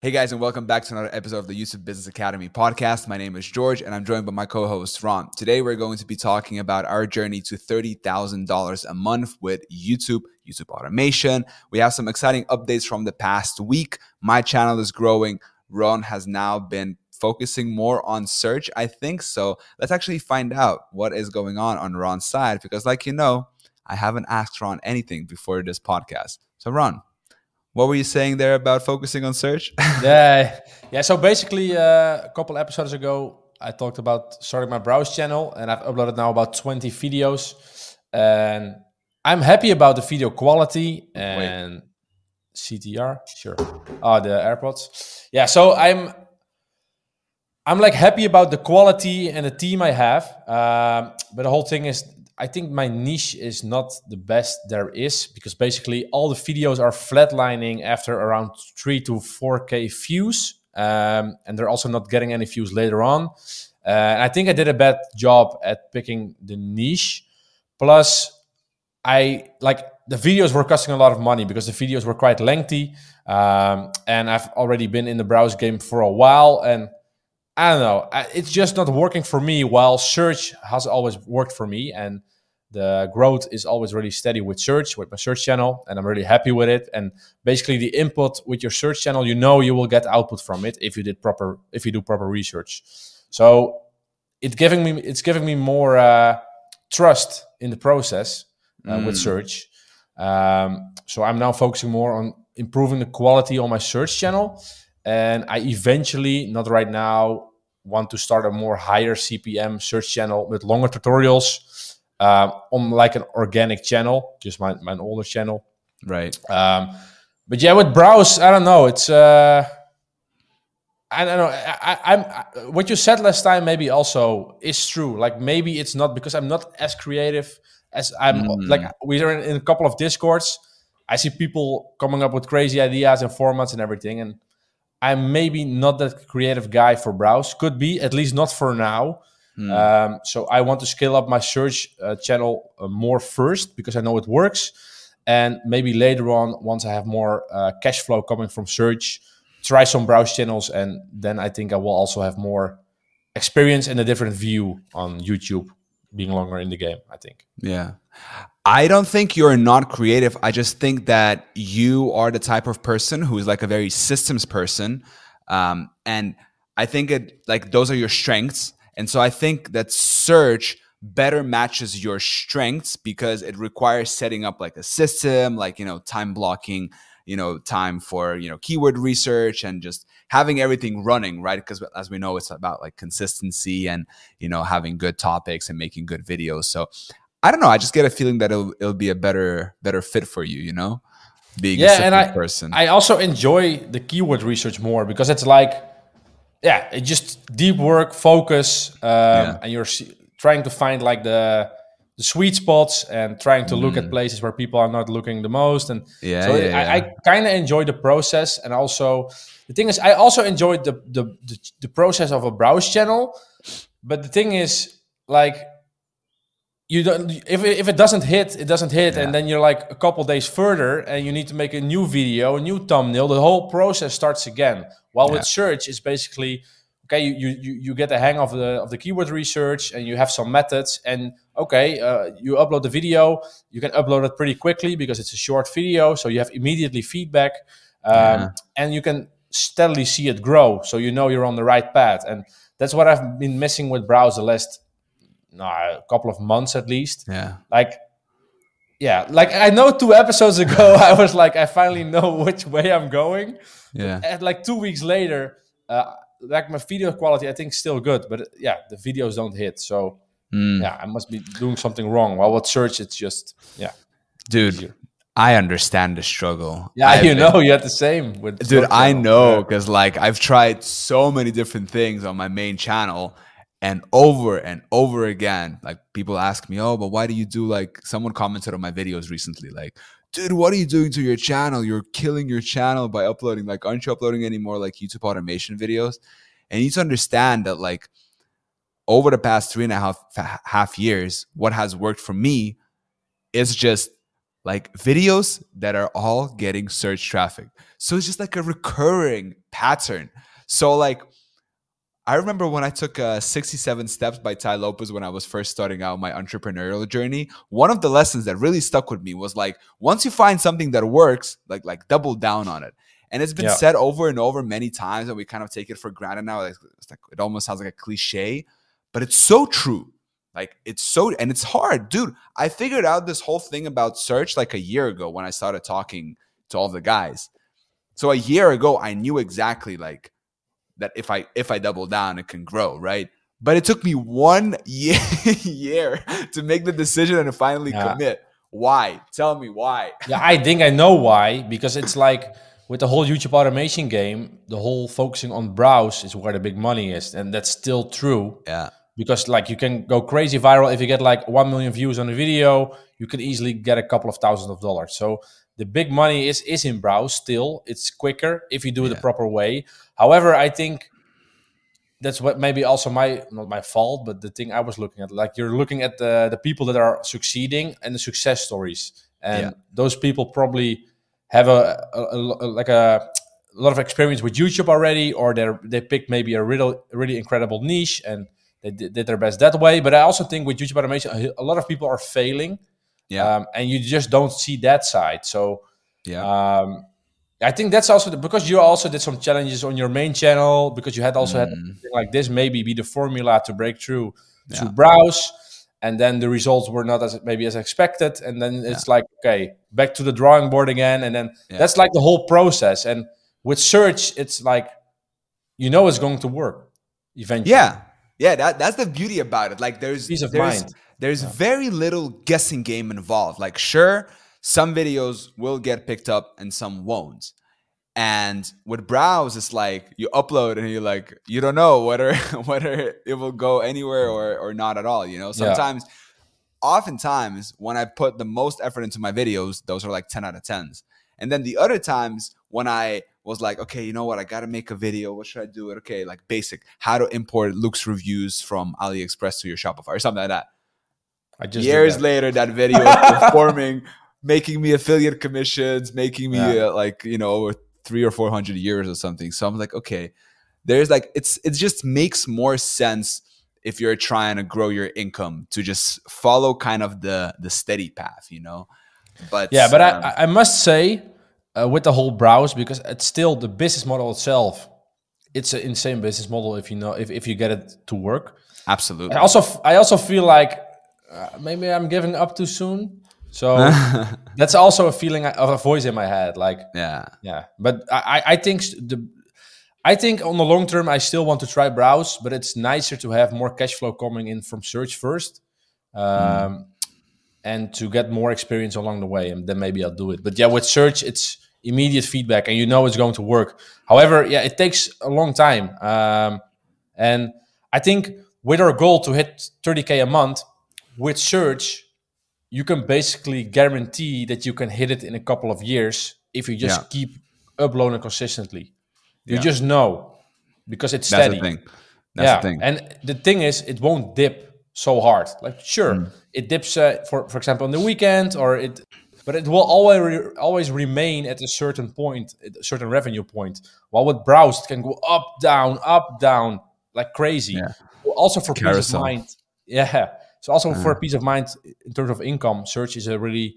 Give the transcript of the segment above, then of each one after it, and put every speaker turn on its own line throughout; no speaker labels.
Hey guys, and welcome back to another episode of the YouTube Business Academy podcast. My name is George, and I'm joined by my co-host Ron. Today, we're going to be talking about our journey to thirty thousand dollars a month with YouTube, YouTube automation. We have some exciting updates from the past week. My channel is growing. Ron has now been focusing more on search, I think. So let's actually find out what is going on on Ron's side, because, like you know, I haven't asked Ron anything before this podcast. So, Ron, what were you saying there about focusing on search?
yeah, yeah. So basically, uh, a couple episodes ago, I talked about starting my browse channel, and I've uploaded now about 20 videos, and I'm happy about the video quality and Wait. CTR. Sure. Oh, the AirPods. Yeah. So I'm. I'm like happy about the quality and the team I have, um, but the whole thing is I think my niche is not the best there is because basically all the videos are flatlining after around three to four k views, um, and they're also not getting any views later on. Uh, and I think I did a bad job at picking the niche. Plus, I like the videos were costing a lot of money because the videos were quite lengthy, um, and I've already been in the browse game for a while and. I don't know. It's just not working for me. While search has always worked for me, and the growth is always really steady with search, with my search channel, and I'm really happy with it. And basically, the input with your search channel, you know, you will get output from it if you did proper, if you do proper research. So it's giving me, it's giving me more uh, trust in the process uh, mm. with search. Um, so I'm now focusing more on improving the quality on my search channel, and I eventually, not right now, want to start a more higher CPM search channel with longer tutorials um, on like an organic channel, just my, my older channel.
Right.
Um, but yeah, with browse, I don't know. It's uh, I don't know. I, I, am what you said last time. Maybe also is true. Like maybe it's not because I'm not as creative as I'm. Mm. Like we are in, in a couple of discords. I see people coming up with crazy ideas and formats and everything, and I'm maybe not that creative guy for browse. Could be, at least not for now. Mm. Um, so I want to scale up my search uh, channel uh, more first because I know it works, and maybe later on, once I have more uh, cash flow coming from search, try some browse channels, and then I think I will also have more experience and a different view on YouTube, being longer in the game. I think.
Yeah. I don't think you're not creative. I just think that you are the type of person who is like a very systems person. Um, and I think it like those are your strengths. And so I think that search better matches your strengths because it requires setting up like a system, like, you know, time blocking, you know, time for, you know, keyword research and just having everything running, right? Because as we know, it's about like consistency and, you know, having good topics and making good videos. So I don't know. I just get a feeling that it'll, it'll be a better, better fit for you, you know?
Being yeah, and I, person. I also enjoy the keyword research more because it's like, yeah, it just deep work, focus, um, yeah. and you're trying to find like the the sweet spots and trying to mm. look at mm. places where people are not looking the most. And yeah, so yeah, I, I kind of enjoy the process, and also the thing is, I also enjoyed the, the the the process of a browse channel. But the thing is, like you don't if it, if it doesn't hit it doesn't hit yeah. and then you're like a couple days further and you need to make a new video a new thumbnail the whole process starts again while yeah. with search it's basically okay you, you you get the hang of the of the keyword research and you have some methods and okay uh, you upload the video you can upload it pretty quickly because it's a short video so you have immediately feedback um, yeah. and you can steadily see it grow so you know you're on the right path and that's what i've been missing with browse the last no, a couple of months at least.
Yeah.
Like, yeah, like I know two episodes ago, I was like, I finally know which way I'm going.
Yeah.
And like two weeks later, uh, like my video quality, I think still good, but yeah, the videos don't hit. So mm. yeah, I must be doing something wrong. While with search, it's just yeah,
dude. Easier. I understand the struggle.
Yeah, I've you know, been, you had the same with.
Dude, I know because like I've tried so many different things on my main channel, and over and over again like people ask me oh but why do you do like someone commented on my videos recently like dude what are you doing to your channel you're killing your channel by uploading like aren't you uploading any more like youtube automation videos and you need to understand that like over the past three and a half half years what has worked for me is just like videos that are all getting search traffic. So it's just like a recurring pattern. So like I remember when I took uh, 67 Steps by Tai Lopez when I was first starting out my entrepreneurial journey. One of the lessons that really stuck with me was like, once you find something that works, like like double down on it. And it's been yeah. said over and over many times, and we kind of take it for granted now. It's like it almost sounds like a cliche, but it's so true. Like it's so and it's hard, dude. I figured out this whole thing about search like a year ago when I started talking to all the guys. So a year ago, I knew exactly like that if I if I double down, it can grow, right? But it took me one year, year to make the decision and to finally yeah. commit. Why? Tell me why.
yeah, I think I know why because it's like with the whole YouTube automation game, the whole focusing on browse is where the big money is, and that's still true.
Yeah.
Because like you can go crazy viral if you get like one million views on a video, you can easily get a couple of thousands of dollars. So the big money is is in browse still. It's quicker if you do it yeah. the proper way. However, I think that's what maybe also my not my fault, but the thing I was looking at, like you're looking at the the people that are succeeding and the success stories, and yeah. those people probably have a, a, a, like a, a lot of experience with YouTube already, or they they picked maybe a really really incredible niche and they did, did their best that way. But I also think with YouTube automation, a lot of people are failing, yeah, um, and you just don't see that side. So yeah. Um, I think that's also the, because you also did some challenges on your main channel because you had also mm. had like this maybe be the formula to break through to browse and then the results were not as maybe as expected and then it's yeah. like okay back to the drawing board again and then yeah. that's like the whole process and with search it's like you know it's going to work eventually
yeah yeah that, that's the beauty about it. Like there's peace of there's, mind. there's yeah. very little guessing game involved. Like sure some videos will get picked up and some won't. And with browse it's like you upload and you're like you don't know whether whether it will go anywhere or or not at all you know? Sometimes yeah. oftentimes when i put the most effort into my videos those are like 10 out of 10s and then the other times when i was like okay you know what i gotta make a video what should i do it okay like basic how to import Loox reviews from aliexpress to your shopify or something like that I just years that. later that video performing making me affiliate commissions making me yeah. uh, like you know over three or four hundred years or something. So I'm like, okay, there's like it's it just makes more sense if you're trying to grow your income to just follow kind of the the steady path, you know. But
yeah, but um, I I must say uh, with the whole browse because it's still the business model itself. It's an insane business model if you know if, if you get it to work.
Absolutely.
I also I also feel like uh, maybe I'm giving up too soon. So that's also a feeling of a voice in my head. Like,
yeah,
yeah. But I, I think the, I think on the long term, I still want to try browse, but it's nicer to have more cash flow coming in from search first, um, mm. and to get more experience along the way, and then maybe I'll do it. But yeah, with search, it's immediate feedback, and you know it's going to work. However, yeah, it takes a long time, um, and I think with our goal to hit 30k a month with search you can basically guarantee that you can hit it in a couple of years if you just yeah. keep uploading consistently. You yeah. just know because it's steady.
That's the thing. That's yeah. the thing.
And the thing is, it won't dip so hard. Like sure, mm. it dips uh, for for example on the weekend or it, but it will always re- always remain at a certain point, a certain revenue point. While with browse, it can go up, down, up, down like crazy. Yeah. Also for peace of mind. Yeah so also for mm. peace of mind in terms of income, search is a really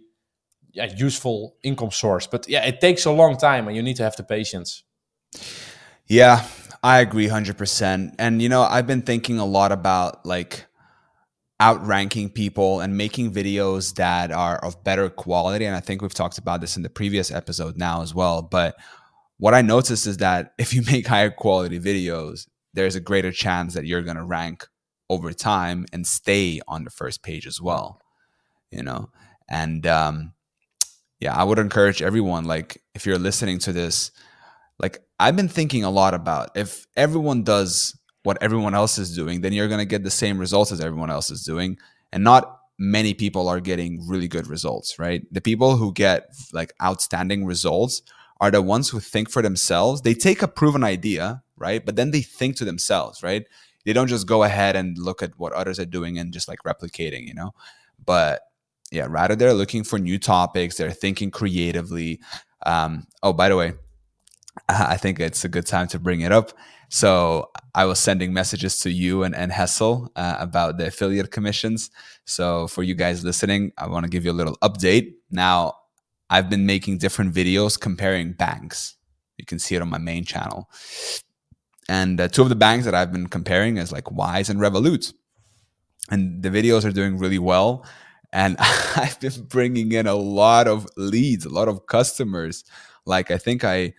yeah, useful income source. But yeah, it takes a long time and you need to have the patience.
Yeah, I agree 100%. And you know, I've been thinking a lot about like outranking people and making videos that are of better quality. And I think we've talked about this in the previous episode now as well, but what I noticed is that if you make higher quality videos, there's a greater chance that you're going to rank over time and stay on the first page as well you know? And um yeah i would encourage everyone like if you're listening to this like i've been thinking a lot about if everyone does what everyone else is doing then you're going to get the same results as everyone else is doing and not many people are getting really good results right the people who get like outstanding results are the ones who think for themselves they take a proven idea right but then they think to themselves right they don't just go ahead and look at what others are doing and just like replicating, you know. But yeah, rather they're looking for new topics, they're thinking creatively. Um, oh, by the way, I think it's a good time to bring it up. So I was sending messages to you and, and Hessel uh, about the affiliate commissions. So for you guys listening, I want to give you a little update. Now, I've been making different videos comparing banks. You can see it on my main channel. And uh, two of the banks that I've been comparing is like Wise and Revolut. And the videos are doing really well. And I've been bringing in a lot of leads, a lot of customers. Like I think I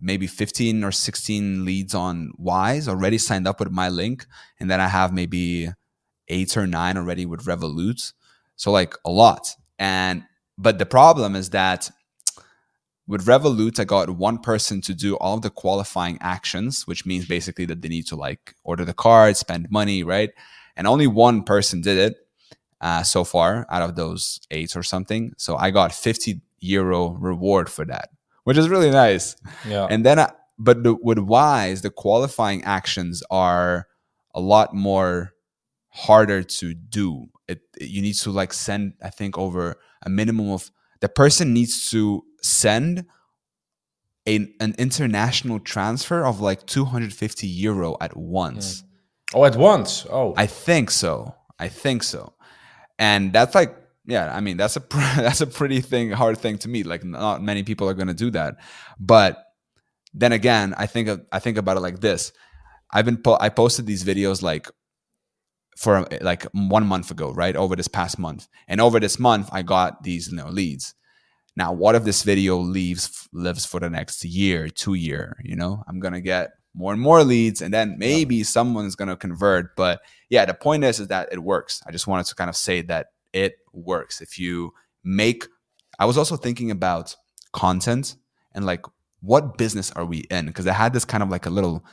maybe 15 or 16 leads on Wise already signed up with my link. And then I have maybe eight or nine already with Revolut. So, like a lot. And, but the problem is that with Revolut, I got one person to do all the qualifying actions, which means basically that they need to like order the card, spend money, right? And only one person did it uh, so far out of those eight or something. So I got 50 euro reward for that which is really nice.
Yeah.
And then, I, but the, with Wise, the qualifying actions are a lot more harder to do. It you need to like send, I think, over a minimum of the person needs to send a, an international transfer of like 250 euro at once.
Mm. Oh, at once. Oh,
I think so. I think so. And that's like yeah i mean that's a that's a pretty thing hard thing to meet like not many people are going to do that. But then again i think of, i think about it like this. I've been po- i posted these videos like for like one month ago right over this past month. And over this month i got these you know leads. Now what if this video leaves lives for the next year two year you know? I'm gonna get more and more leads and then maybe yeah. someone's gonna convert. But yeah the point is is that it works. I just wanted to kind of say that it works. If you make, I was also thinking about content and like what business are we in? Because I had this kind of like a little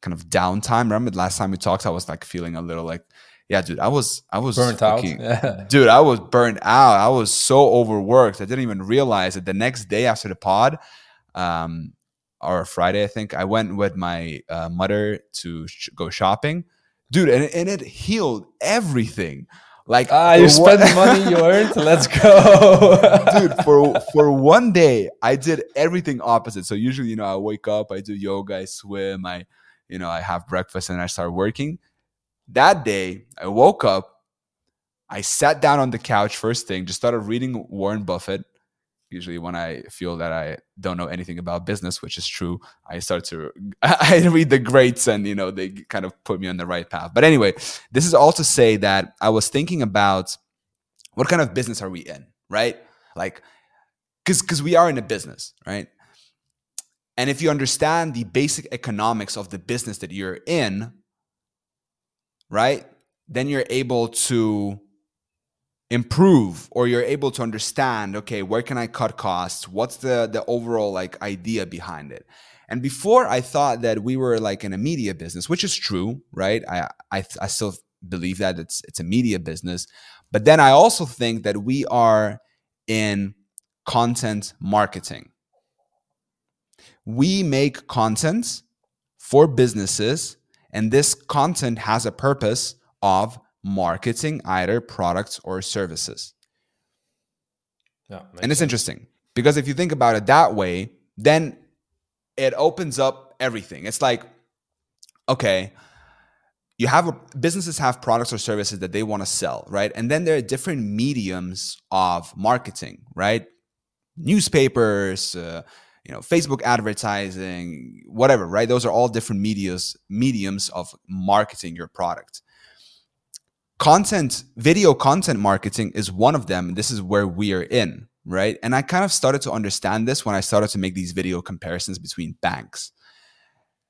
kind of downtime. Remember the last time we talked, I was like feeling a little like, yeah, dude, I was, I was
burnt fucking,
out. dude, I was burnt out. I was so overworked. I didn't even realize it. The next day after the pod, um, or Friday, I think I went with my uh, mother to sh- go shopping, dude, and, and it healed everything. Like
ah, you spend the money you earned. Let's go,
dude. For for one day, I did everything opposite. So usually, you know, I wake up, I do yoga, I swim, I, you know, I have breakfast, and I start working. That day, I woke up, I sat down on the couch first thing, just started reading Warren Buffett usually when I feel that I don't know anything about business, which is true, I start to I read the greats and you know they kind of put me on the right path. But anyway, this is all to say that I was thinking about what kind of business are we in, right? Like cuz cuz we are in a business, right? And if you understand the basic economics of the business that you're in, right? Then you're able to improve or you're able to understand okay where can i cut costs? What's the the overall like idea behind it? And before i thought that we were like in a media business which is true right? I i, I still believe that it's it's a media business. But then i also think that we are in content marketing. We make content for businesses and this content has a purpose of marketing either products or services. Yeah, and it's sense. interesting because if you think about it that way, then it opens up everything. It's like, okay, you have a, businesses have products or services that they want to sell, right? And then there are different mediums of marketing, right? Newspapers, uh, you know, Facebook advertising, whatever, right? Those are all different medias, mediums of marketing your product content video content marketing is one of them. This is where we are in right? And i kind of started to understand this when i started to make these video comparisons between banks.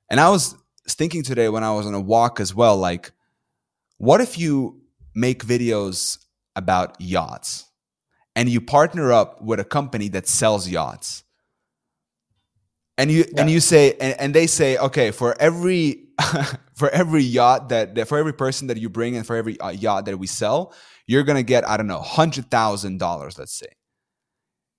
And i was thinking today when i was on a walk as well like what if you make videos about yachts and you partner up with a company that sells yachts? And you yeah. and you say and, and they say okay for every for every yacht that, that, for every person that you bring and for every uh, yacht that we sell you're gonna get i don't know hundred thousand dollars let's say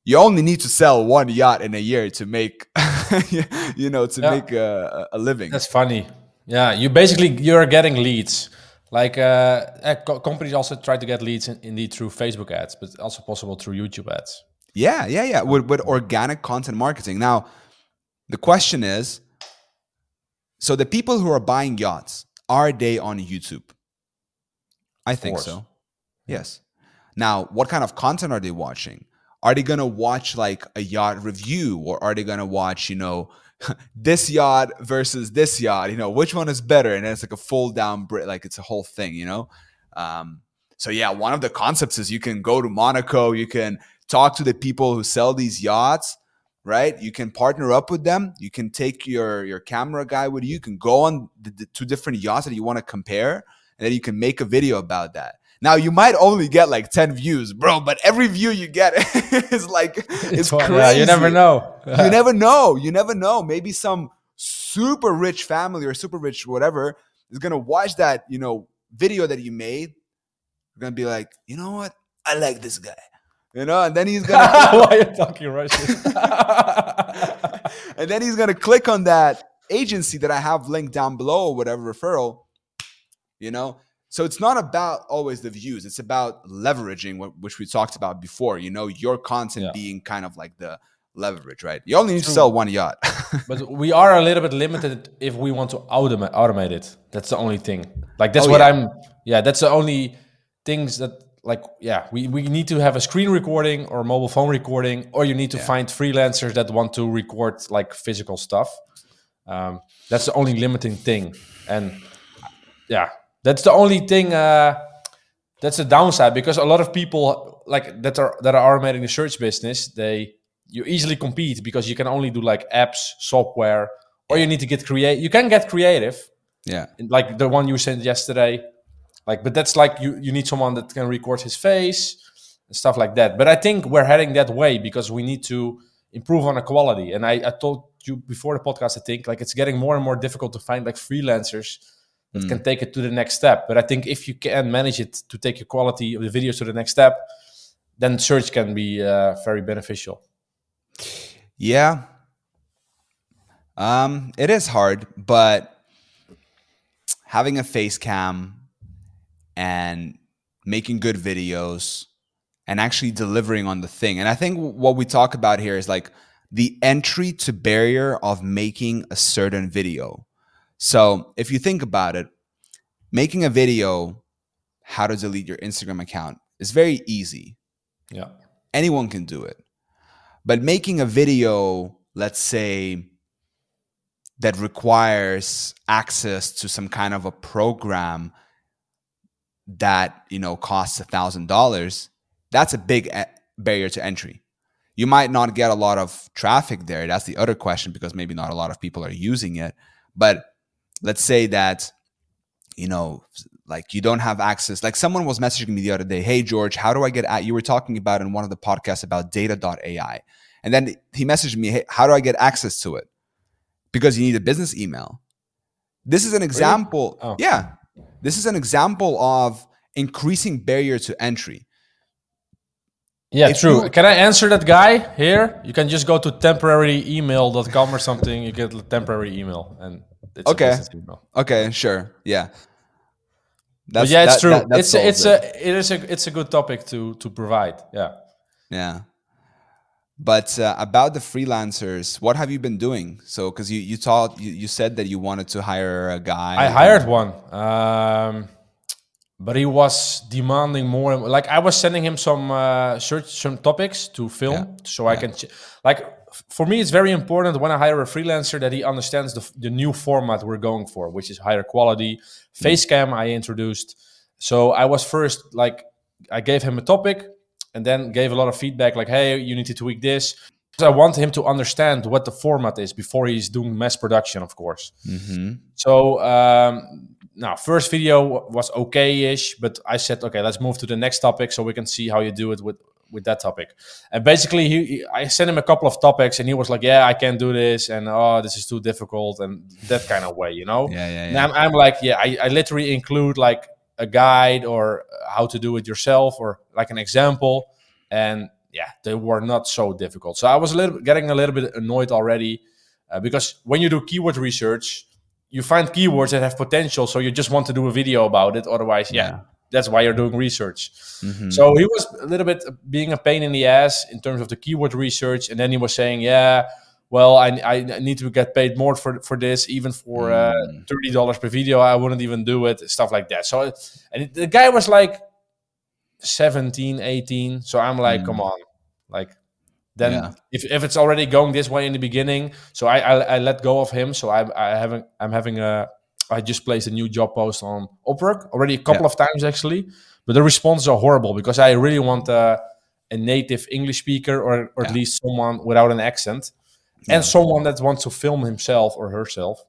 you only need to sell one yacht in a year to make you know to yeah. make a, a living
that's funny yeah you basically you're getting leads Like uh, companies also try to get leads in, indeed through Facebook ads, but also possible through YouTube ads.
Yeah, yeah, yeah. With, with organic content marketing. Now, the question is so the people who are buying yachts, are they on YouTube? I think so. Yes. Now, what kind of content are they watching? Are they going to watch like a yacht review or are they going to watch, you know, this yacht versus this yacht, you know, which one is better? And it's like a full down, like it's a whole thing, you know? Um, so yeah, one of the concepts is you can go to Monaco, you can talk to the people who sell these yachts, right? You can partner up with them. You can take your your camera guy with you. You can go on the, the two different yachts that you want to compare, and then you can make a video about that. Now you might only get like 10 views, bro, but every view you get is like it's, it's crazy. Yeah,
you never know.
you never know. You never know. Maybe some super rich family or super rich whatever is gonna watch that, you know, video that you made. They're gonna be like, you know what? I like this guy. You know, and then he's gonna
Why are you talking Russian?
and then he's gonna click on that agency that I have linked down below or whatever referral, you know, so it's not about always the views. It's about leveraging what which we talked about before. You know, your content yeah. being kind of like the leverage, right? You only need True. to sell one yacht.
but we are a little bit limited if we want to automate automate it. That's the only thing. Like that's oh, what yeah. I'm. Yeah, that's the only things that like yeah we, we need to have a screen recording or mobile phone recording or you need to yeah. find freelancers that want to record like physical stuff um, that's the only limiting thing and yeah that's the only thing. Uh, that's the downside because a lot of people like that are that are automating the search business. They you easily compete because you can only do like apps, software, or you need to get create. You can get creative.
Yeah,
like the one you sent yesterday. Like, but that's like you you need someone that can record his face and stuff like that. But I think we're heading that way because we need to improve on the quality. And I, I told you before the podcast, I think like it's getting more and more difficult to find like freelancers that mm. can take it to the next step. But I think if you can manage it to take your quality of the videos to the next step, then search can be uh, very beneficial.
Yeah. Um, it is hard, but having a face cam and making good videos and actually delivering on the thing. And I think what we talk about here is like the entry to barrier of making a certain video. So if you think about it, making a video how to delete your Instagram account is very easy.
Yeah.
Anyone can do it. But making a video, let's say, that requires access to some kind of a program that you know costs a thousand dollars that's a big eh, barrier to entry. You might not get a lot of traffic there. That's the other question because maybe not a lot of people are using it. But let's say that you know like you don't have access like someone was messaging me the other day hey george how do i get at you were talking about in one of the podcasts about data.ai and then he messaged me hey how do i get access to it? Because you need a business email. This is an example oh. yeah this is an example of increasing barrier to entry
yeah, if true. You, can I answer that guy here? You can just go to temporaryemail.com or something. You get a temporary email, and
it's okay. Okay, sure. Yeah.
That's, but yeah, it's that, true. That, it's a, it's it. a it is a it's a good topic to to provide. Yeah.
Yeah. But uh, about the freelancers, what have you been doing? So, because you you thought you, you said that you wanted to hire a guy.
I hired one, um, but he was demanding more. Like I was sending him some uh, search some topics to film, yeah. so I can like for me, it's very important when I hire a freelancer that he understands the, the new format we're going for, which is higher quality. Facecam I introduced. So I was first like, I gave him a topic and then gave a lot of feedback like, hey, you need to tweak this. So I want him to understand what the format is before he's doing mass production, of course. Mm-hmm. So um, now, first video was okay-ish, but I said, okay, let's move to the next topic so we can see how you do it with with that topic. And basically, he, he, I sent him a couple of topics, and he was like, "Yeah, I can't do this," and "Oh, this is too difficult," and that kind of way, you know.
Yeah, yeah. yeah. And I'm,
I'm like, yeah, I, I literally include like a guide or how to do it yourself or like an example, and yeah, they were not so difficult. So I was a little getting a little bit annoyed already uh, because when you do keyword research, you find keywords that have potential, so you just want to do a video about it. Otherwise, yeah,
Yeah.
that's why you're doing research.
Mhm.
So he was a little bit being a pain in the ass in terms of the keyword research, and then he was saying, "Yeah, well, I, I need to get paid more for for this, even for uh,
Mm.
thirty dollars per video. I wouldn't even do it, stuff like that." So, and it- the guy was like 17, 18. So I'm like,
Mm.
"Come on, like." Then
Yeah.
if, if it's already going this way in the beginning, so I I, I let go of him. So I I haven't I'm having a I just placed a new job post on Upwork already a couple
Yeah.
of times actually, but the responses are horrible because I really want a, a native English speaker or, or at least someone without an accent and someone that wants to film himself or herself.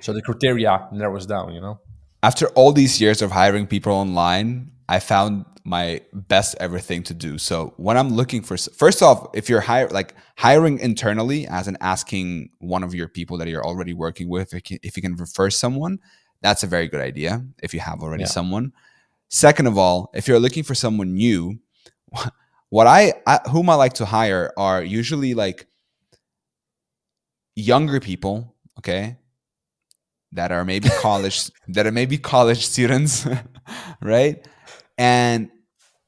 So the criteria narrows down, you know.
After all these years of hiring people online, I found my best ever thing to do. So when I'm looking for, first off, if you're hire, like hiring internally, as in asking one of your people that you're already working with, if you can, if you can refer someone, that's a very good idea. If you have already
Yeah.
someone. Second of all, if you're looking for someone new, what I, I whom I like to hire are usually like younger people. Okay, that are maybe college that are maybe college students right? And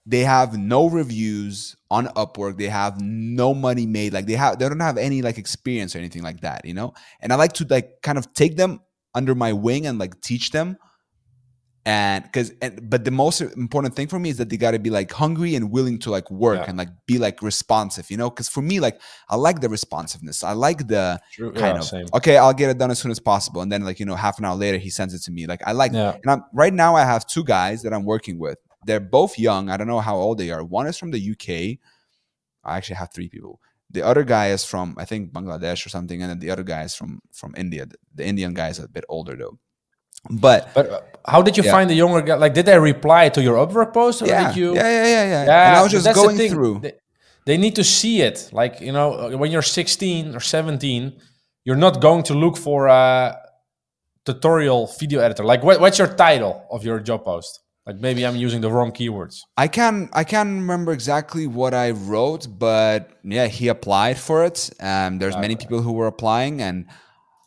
they have no reviews on upwork. They have no money made. Like they have they don't have any like experience or anything like that you know? And i like to like kind of take them under my wing and like teach them and because and but the most important thing for me is that they got to be like hungry and willing to like work
Yeah.
and like be like responsive you know? Because for me like i like the responsiveness. I like the
True.
kind
yeah,
of
same.
okay i'll get it done as soon as possible. And then like you know half an hour later he sends it to me. Like i like
Yeah.
and i'm right now i have two guys that i'm working with. They're both young. I don't know how old they are. One is from the uk i actually have three people. The other guy is from i think bangladesh or something and then the other guy is from from india. The, the indian guy is a bit older though but
But how did you
Yeah.
find the younger guy? Like, did they reply to your Upwork post, or
yeah,
did you?
yeah yeah yeah yeah
Yeah,
and i was just
that's the
going through
They, they need to see it. Like you know, when you're 16 or 17, you're not going to look for a tutorial video editor. Like, what, what's your title of your job post? Like, maybe I'm using the wrong keywords.
I can I can't remember exactly what I wrote, but yeah, he applied for it. Um, there's many people who were applying, and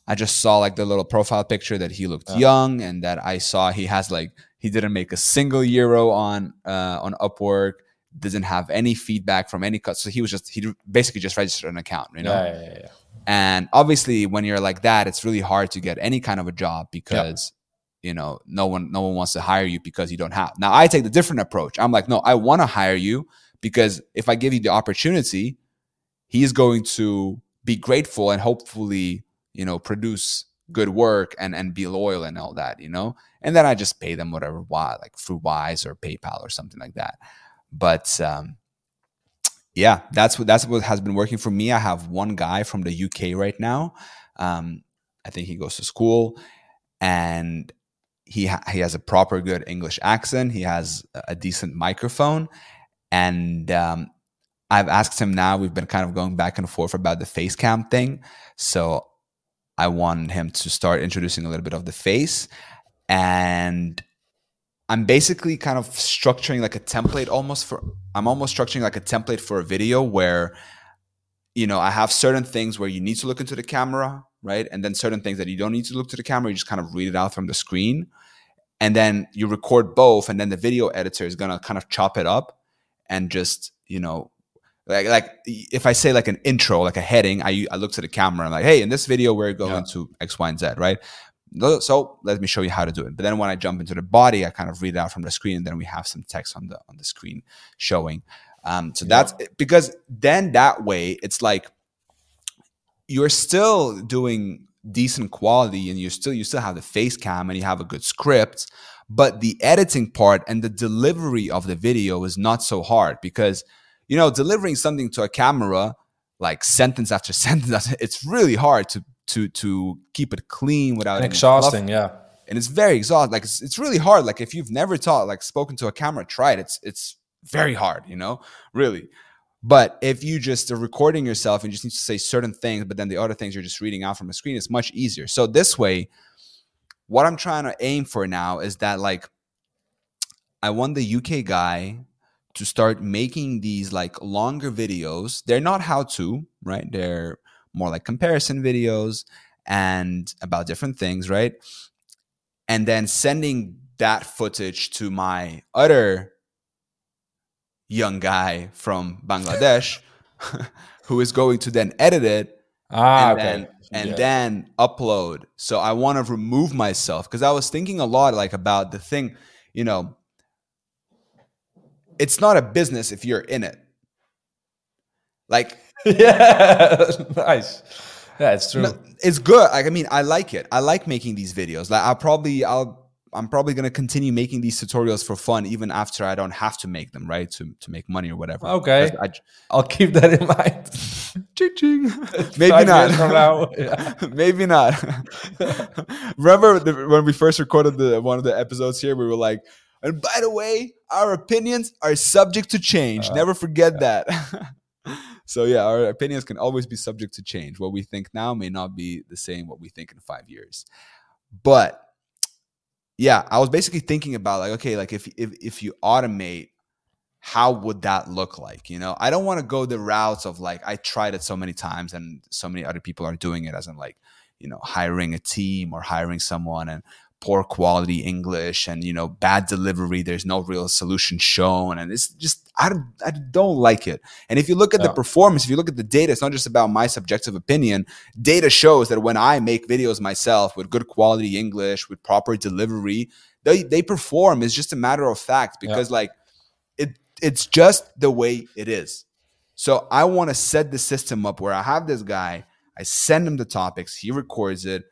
I just saw like the little profile picture that he looked young, and that I saw he has like he didn't make a single euro on uh, on Upwork, doesn't have any feedback from any cut. So he was just he basically just registered an account, you know.
Yeah, yeah, yeah, yeah.
And obviously, when you're like that, it's really hard to get any kind of a job because you know no one no one wants to hire you because you don't have. Now I take the different approach. I'm like, no, I want to hire you because if I give you the opportunity, he's going to be grateful and hopefully you know produce good work and and be loyal and all that, you know. And then I just pay them whatever why like through Wise or PayPal or something like that. But um, yeah, that's what that's what has been working for me. I have one guy from the UK right now. Um, I think he goes to school, and he ha- he has a proper good English accent. He has a decent microphone, and um, I've asked him now. We've been kind of going back and forth about the face cam thing, so I want him to start introducing a little bit of the face, and I'm basically kind of structuring like a template almost for I'm almost structuring like a template for a video where you know I have certain things where you need to look into the camera, right? And then certain things that you don't need to look to the camera, you just kind of read it out from the screen. And then you record both and then the video editor is to kind of chop it up and just, you know, like like if I say like an intro, like a heading, I I look to the camera and like, hey, in this video we're going
Yeah.
to X, Y, and Z, right? So let me show you how to do it. But then when I jump into the body, I kind of read out from the screen, and then we have some text on the on the screen showing. Um, so that's because then that way it's like you're still doing decent quality, and you still you still have the face cam and you have a good script, but the editing part and the delivery of the video is not so hard because you know delivering something to a camera like sentence after sentence it's really hard to to to keep it clean without
And
any fluff.
exhausting, yeah.
and it's very exhausting like it's, it's really hard. Like if you've never taught like spoken to a camera try it. It's it's very hard you know? Really. But if you just are recording yourself and you just need to say certain things but then the other things you're just reading out from a screen it's much easier. So this way what i'm trying to aim for now is that like i want the uk guy to start making these like longer videos they're not how to right they're more like comparison videos and about different things, right? And then sending that footage to my other young guy from Bangladesh who is going to then edit it
Ah,
and
okay.
then and
Yeah.
then upload. So I want to remove myself because I was thinking a lot like about the thing, you know, it's not a business if you're in it. Like
yeah, nice. Yeah, it's true.
no, it's good. Like I mean, I like it. I like making these videos. Like I'll probably I'll I'm probably gonna continue making these tutorials for fun even after I don't have to make them, right? To to make money or whatever.
Okay.
I j-
I'll keep that in mind.
Ching, ching. Maybe not.
years from now. Yeah.
Maybe not. Remember the, when we first recorded the one of the episodes here, we were like, and by the way, our opinions are subject to change.
Uh,
Never forget that. so yeah, our opinions can always be subject to change. What we think now may not be the same what we think in five years. But yeah, I was basically thinking about like, okay, like if if if you automate how would that look like you know i don't want to go the routes of like i tried it so many times and so many other people are doing it as in like you know hiring a team or hiring someone and poor quality english and you know bad delivery there's no real solution shown and it's just i don't, I don't like it. And if you look at the performance if you look at the data it's not just about my subjective opinion. Data shows that when i make videos myself with good quality english with proper delivery they, they perform. It's just a matter of fact because like it it's just the way it is. So I want to set the system up where I have this guy, I send him the topics, he records it,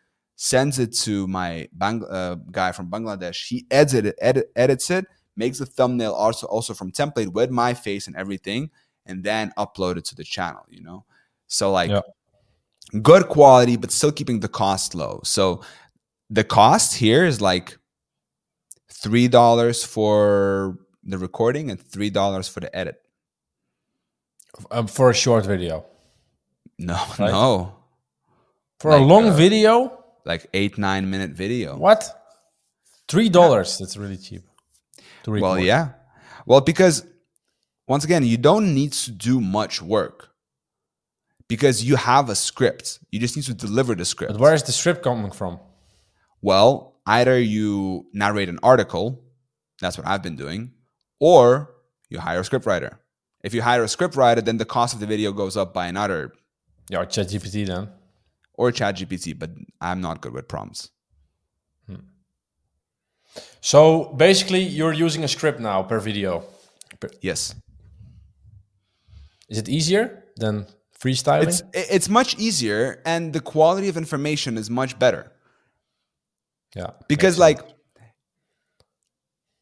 sends it to my Bang- uh, guy from Bangladesh. He edits it, edit, edits it, makes the thumbnail also also from template with my face and everything, and then upload it to the channel. You know, so like
Yeah.
good quality, but still keeping the cost low. So the cost here is like three dollars for the recording and three dollars for the edit.
Um, for a short video.
No,
Right.
no,
For a long
uh,
video?
Like eight nine minute video.
What? Three dollars. That's really cheap.
Well, yeah, well because once again, you don't need to do much work because you have a script. You just need to deliver the script.
But where is the script coming from?
Well, either you narrate an article, that's what I've been doing, or you hire a scriptwriter. If you hire a scriptwriter, then the cost of the video goes up by another,
Yeah, ChatGPT then.
Or ChatGPT, but I'm not good with prompts. Hmm.
So basically, you're using a script now per video.
Yes.
Is it easier than freestyling?
It's it's much easier and the quality of information is much better.
yeah.
Because
sense.
like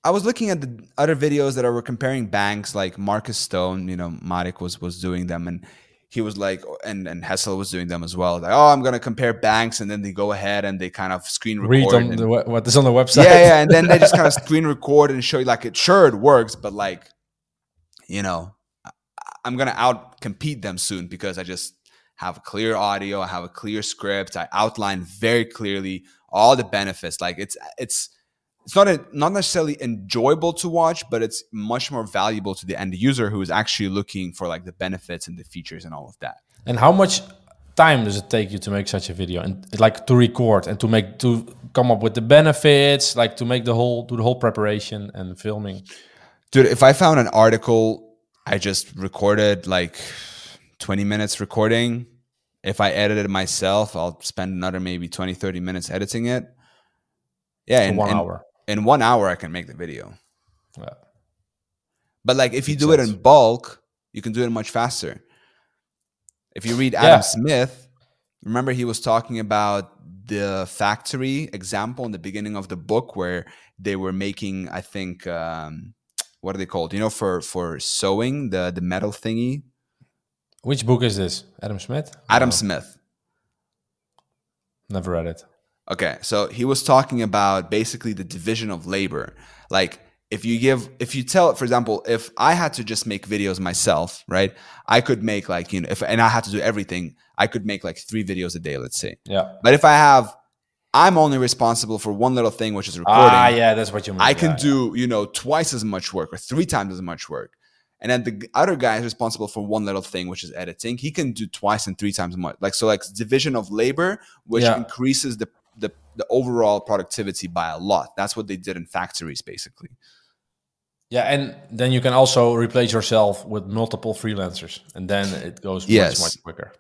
I was looking at the other videos that were comparing banks, like Marcus Stone, you know, Marik was was doing them, and he was like, oh, and and Hessel was doing them as well. Like, oh, I'm gonna compare banks, and then they go ahead and they kind of screen record.
read on
and-
the, what is on the website.
yeah, yeah, and then they just kind of screen record and show you like it. Sure, it works, but like, you know, I'm gonna out compete them soon because I just have a clear audio, I have a clear script, I outline very clearly all the benefits. Like it's it's it's not a, not necessarily enjoyable to watch, but it's much more valuable to the end user who is actually looking for like the benefits and the features and all of that.
And how much time does it take you to make such a video and like to record and to make to come up with the benefits, like to make the whole do the whole preparation and filming?
Dude, if I found an article, I just recorded like 20 minutes recording. If I edited it myself, I'll spend another maybe 20, 30 minutes editing it. Yeah,
For
in
one
in-
hour.
In one hour, I can make the video.
Yeah.
But like if you
Makes
do it in bulk, you can do it much faster. If you read
Yeah.
Adam Smith, remember he was talking about the factory example in the beginning of the book where they were making, I think, um, what are they called? You know, for for sewing the the metal thingy.
Which book is this? Adam Smith?
Adam
Oh,
Smith.
Never read it.
Okay, so he was talking about basically the division of labor. Like if you give if you tell for example, if I had to just make videos myself, right? I could make like, you know, if and I had to do everything, I could make like 3 videos a day, let's say.
Yeah.
But if I have I'm only responsible for one little thing which is recording.
Ah, yeah, that's what you mean.
I can
Yeah,
do, you know, twice as much work or three times as much work. and then the other guy is responsible for one little thing, which is editing. He can do twice and three times much. Like so, like division of labor, which
Yeah.
increases the, the overall productivity by a lot. That's what they did in factories, basically.
Yeah, and then you can also replace yourself with multiple freelancers, and then it goes
Yes.
much much quicker.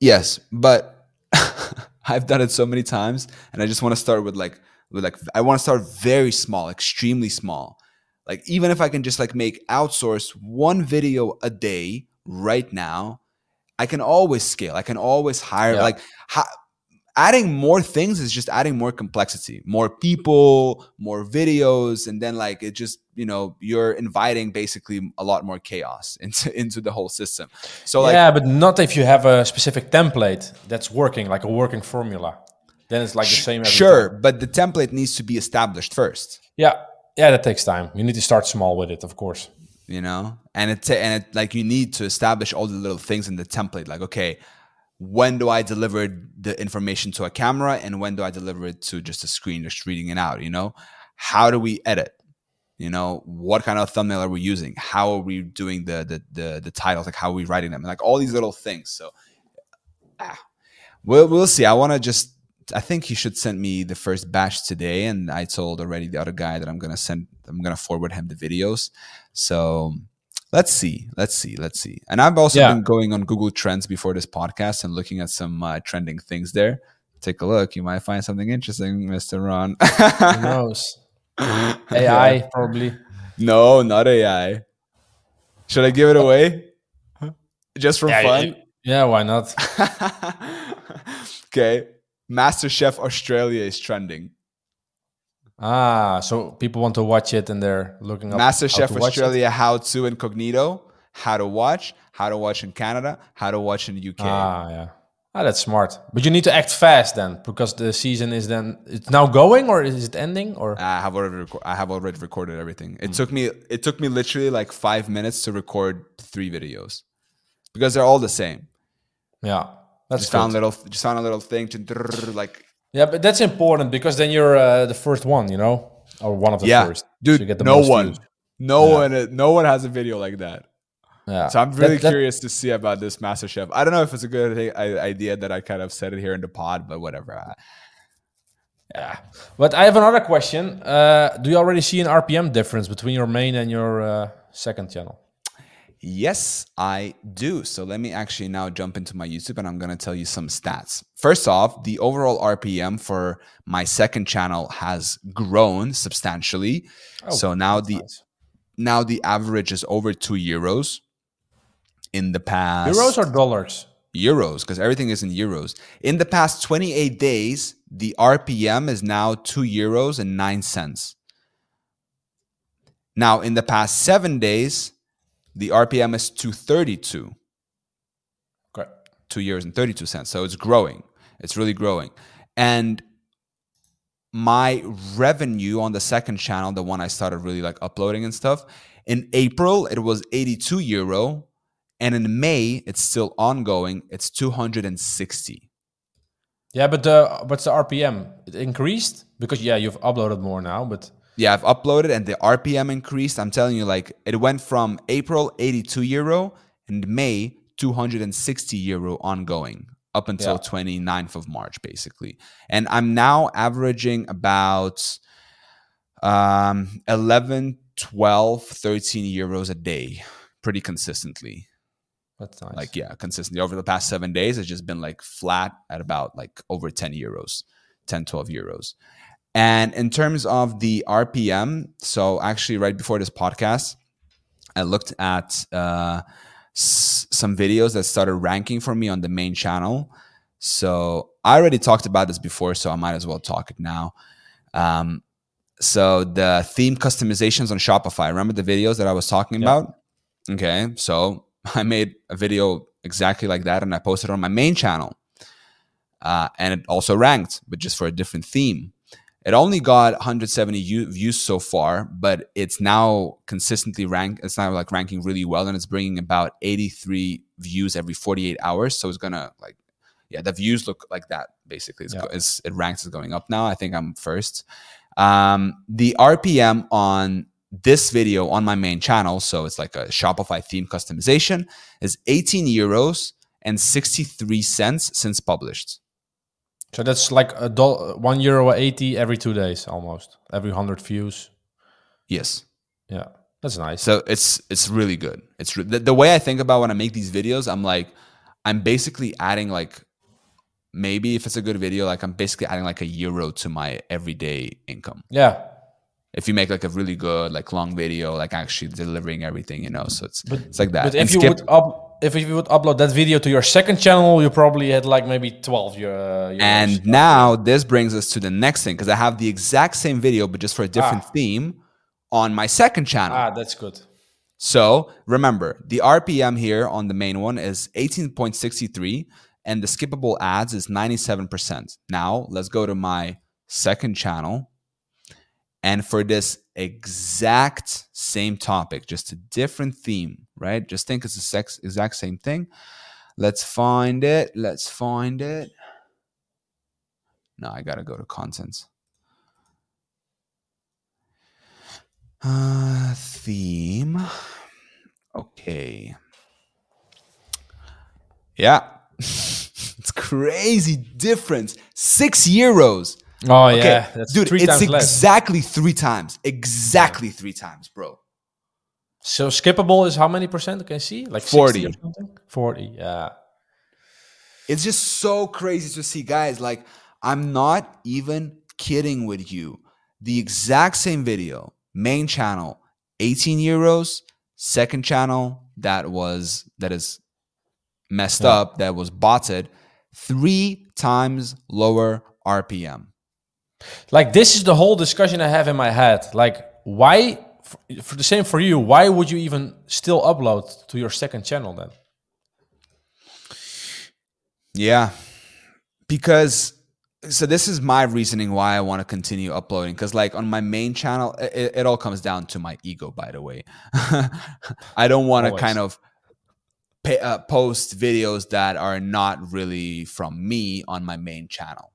Yes, but I've done it so many times, and I just want to start with like with like I want to start very small, extremely small. Like even if I can just like make outsource one video a day right now, I can always scale. I can always hire.
Yeah.
Like ha- adding more things is just adding more complexity, more people, more videos, and then like it just you know you're inviting basically a lot more chaos into into the whole system. So like
yeah, but not if you have a specific template that's working, like a working formula. Then it's like the same.
Sure,
time.
but the template needs to be established first,
Yeah, yeah, that takes time. You need to start small with it, of course.
you know, and it and it like you need to establish all the little things in the template. Like, okay, when do I deliver the information to a camera, and when do I deliver it to just a screen, just reading it out? You know, how do we edit? You know, what kind of thumbnail are we using? How are we doing the the the, the titles? Like, how are we writing them? Like all these little things. So, ah, we'll we'll see. I want to just. I think he should send me the first batch today, and I told already the other guy that I'm gonna send. I'm gonna forward him the videos. So let's see, let's see, let's see. And I've also
Yeah.
been going on Google Trends before this podcast and looking at some uh, trending things there. Take a look. You might find something interesting, Mister Ron.
Who knows? AI probably.
No, not AI. Should I give it away? Just for
Yeah,
fun?
yeah, why not?
okay. MasterChef Australia is trending.
Ah, so people want to watch it and they're looking up
MasterChef
watch it?
Australia how to incognito, how to watch, how to watch in Canada, how to watch in the UK.
Ah, yeah. Ah, that's smart. But you need to act fast then, because the season is then it's now going or is it ending or?
I have already reco- I have already recorded everything. It took me it took me literally like 5 minutes to record 3 videos. Because they're all the same.
Yeah, that's
Just found
good.
little just found a little thing to like
Yeah, but that's important because then you're uh, the first one, you know, or one of the
yeah,
first. So
dude.
you get the
no one,
views.
no
Yeah.
one, no one has a video like that.
Yeah.
So I'm really
that-
curious to see about this MasterChef. I don't know if it's a good idea that I kind of said it here in the pod, but whatever.
Yeah. But I have another question. Uh, do you already see an RPM difference between your main and your uh, second channel?
Yes, I do. So let me actually now jump into my YouTube and I'm going to tell you some stats. First off, the overall RPM for my second channel has grown substantially. Oh, so now the
Nice.
now the average is over 2 euros in the past
euros or dollars?
euros because everything is in euros. In the past 28 days, the RPM is now 2 euros and 9 cents. Now, in the past 7 days, the RPM is 232,
Okay.
2 euros and 32 cents. So it's growing. It's really growing. And my revenue on the second channel, the one I started really like uploading and stuff, in April it was 82 euro and in May it's still ongoing. It's 260.
Yeah, but uh, what's the RPM? It increased because yeah, you've uploaded more now, but
Yeah, I've uploaded and the RPM increased. I'm telling you, like it went from April 82 euro and May 260 euro ongoing up until
Yeah.
29th of March, basically. And I'm now averaging about um 11, 12, 13 euros a day pretty consistently.
that's nice.
Like, yeah, consistently over the past seven days, it's just been like flat at about like over 10 euros, 10, 12 euros. And in terms of the RPM, so actually, right before this podcast, I looked at uh, s- some videos that started ranking for me on the main channel. So I already talked about this before, so I might as well talk it now. Um, so the theme customizations on Shopify. Remember the videos that I was talking
Yeah.
about? Okay, so I made a video exactly like that, and I posted it on my main channel, uh, and it also ranked, but just for a different theme. It only got 170 u- views so far, but it's now consistently ranked. It's now like ranking really well, and it's bringing about 83 views every 48 hours. So it's gonna like, yeah, the views look like that basically. It's,
Yeah.
it's it ranks is going up now. I think I'm first. Um, the RPM on this video on my main channel, so it's like a Shopify theme customization, is 18 euros and 63 cents since published.
So that's like a dollar, one euro eighty every two days, almost every hundred views.
Yes.
Yeah, that's nice.
So it's it's really good. It's re- the, the way I think about when I make these videos. I'm like, I'm basically adding like maybe if it's a good video, like I'm basically adding like a euro to my everyday income.
yeah,
If you make like a really good like long video, like actually delivering everything, you know. So it's
But-
it's like that.
but
And
if you
Skip-
would up, if you would upload that video to your second channel, you probably had like maybe twelve. Uh, euros.
And now this brings us to the next thing because I have the exact same video, but just for a different
Ah.
theme on my second channel.
ah, that's good.
So remember, the RPM here on the main one is 18.63 and the skippable ads is 97%. Now let's go to my second channel. And for this exact same topic, just a different theme, right? Just think it's the sex exact same thing. Let's find it. Let's find it. No, I gotta go to contents. Uh, theme. Okay. Yeah. it's crazy difference. Six euros.
Oh
Okay,
yeah, that's
dude,
three
it's
times less.
exactly three times. Exactly three times, bro.
So skippable is how many percent? Can you see like
40.
60 or something. Forty. Yeah.
It's just so crazy to see, guys. Like, I'm not even kidding with you. The exact same video, main channel, 18 euros. Second channel, that was that is messed
Yeah.
up, that was botted, three times lower RPM.
Like this is the whole discussion I have in my head. Like, why? For, the same for you, why would you even still upload to your second channel then?
Yeah. Because so this is my reasoning why I want to continue uploading because like on my main channel it, it all comes down to my ego by the way. I don't want to kind of pay, uh, post videos that are not really from me on my main channel.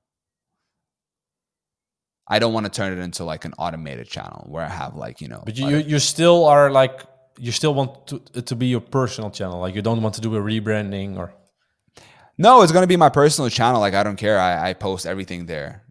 I don't want to turn it into like an automated channel where I have like, you know,
But you, you, you still are like you still want to it to be your personal channel. Like you don't want to do a rebranding or
No, it's going to be my personal channel like I don't care. I, I post everything there.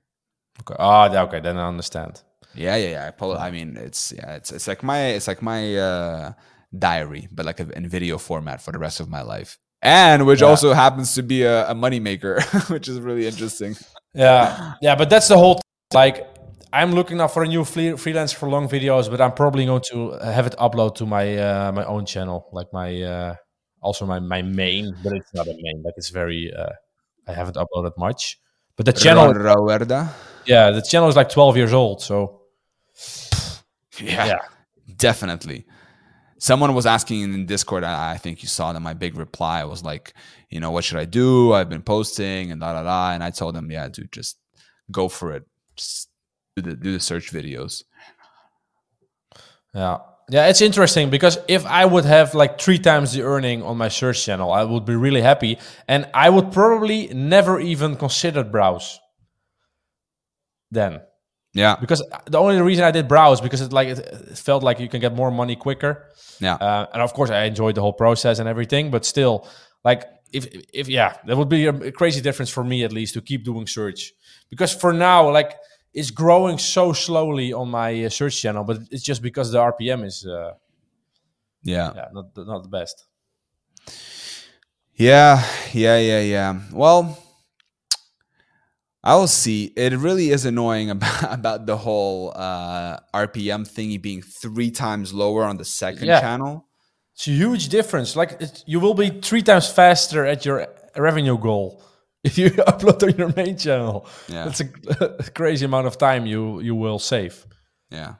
okay. Ah, yeah, okay, then I understand.
Yeah, yeah, yeah. I pull. I mean, it's yeah, it's it's like my it's like my uh, diary, but like in video format for the rest of my life, and which
Yeah.
also happens to be a, a money maker, which is really interesting.
Yeah, yeah, but that's the whole like. I'm looking now for a new free- freelance for long videos, but I'm probably going to have it upload to my uh, my own channel, like my uh, also my my main, but it's not a main. Like it's very uh, I haven't uploaded much, but the channel,
Rauwerda.
yeah, the channel is like 12 years old, so
Yeah,
yeah,
definitely. Someone was asking in Discord. I, I think you saw that my big reply was like, you know, what should I do? I've been posting and da da da, and I told them, yeah, dude, just go for it. Just do the do the search videos.
Yeah. Yeah, it's interesting because if I would have like three times the earning on my search channel, I would be really happy. And I would probably never even consider browse then.
Yeah,
Because the only reason I did browse because it like it, felt like you can get more money quicker.
yeah.
Uh, and of course I enjoyed the whole process and everything, but still like if if yeah, that would be a crazy difference for me at least to keep doing search. Because for now like it's growing so slowly on my uh, search channel, but it's just because the RPM is uh,
yeah.
yeah, not the- not the best.
Yeah, yeah, yeah, yeah. Well, I will see. It really is annoying about about the whole uh, RPM thingy being three times lower on the second
Yeah.
channel.
It's a huge difference. Like it, you will be three times faster at your revenue goal if you upload on your main channel.
Yeah.
That's a, crazy amount of time you you will save.
Yeah.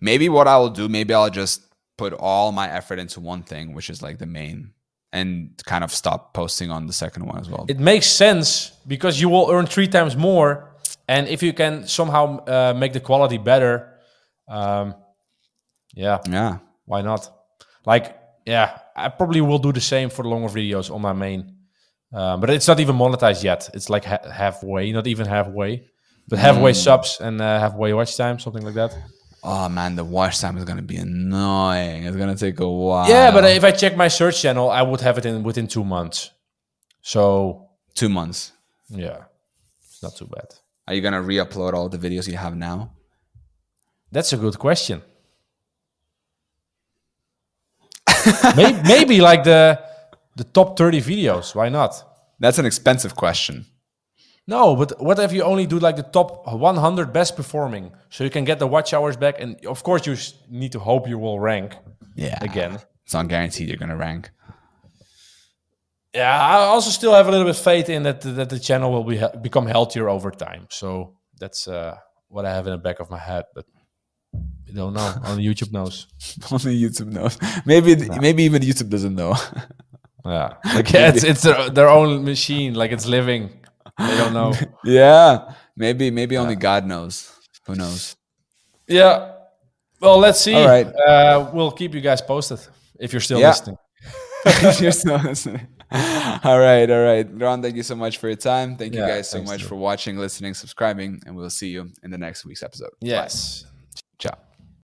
Maybe what I will do, maybe I'll just put all my effort into one thing, which is like the main, and kind of stop posting on the second one as well.
It makes sense because you will earn three times more, and if you can somehow uh, make the quality better, um, yeah,
yeah.
why not? Like, yeah, I probably will do the same for the longer videos on my main, um, but it's not even monetized yet. It's like ha- halfway, not even halfway, but halfway subs and uh, halfway watch time, something like that.
Oh man, the watch time is gonna be annoying. It's gonna take a while.
Yeah, but if I check my search channel, I would have it in within two months. So
two months.
yeah, it's not too bad.
Are you gonna re-upload all the videos you have now?
That's a good question. maybe, maybe like the the top 30 videos. Why not?
That's an expensive question.
No, but what if you only do like the top 100 best performing, so you can get the watch hours back, and of course you need to hope you will rank
Yeah.
again.
It's not guaranteed you're gonna rank.
Yeah, I also still have a little bit faith in that that the channel will be become healthier over time. So that's uh, what I have in the back of my head, but you don't know. Only YouTube knows.
Only YouTube knows. Maybe maybe even YouTube doesn't know.
Yeah, like yeah, it's it's their, their own machine, like it's living. They don't know.
yeah. Maybe maybe only God knows. Who knows?
yeah. Well, let's see.
All right.
Uh, we'll keep you guys posted if you're still
Yeah.
listening.
You're still listening. all right, all right. Ron, thank you so much for your time. Thank you guys so much
dude.
for watching, listening, subscribing, and we'll see you in the next week's episode. Bye.
Yes.
Ciao.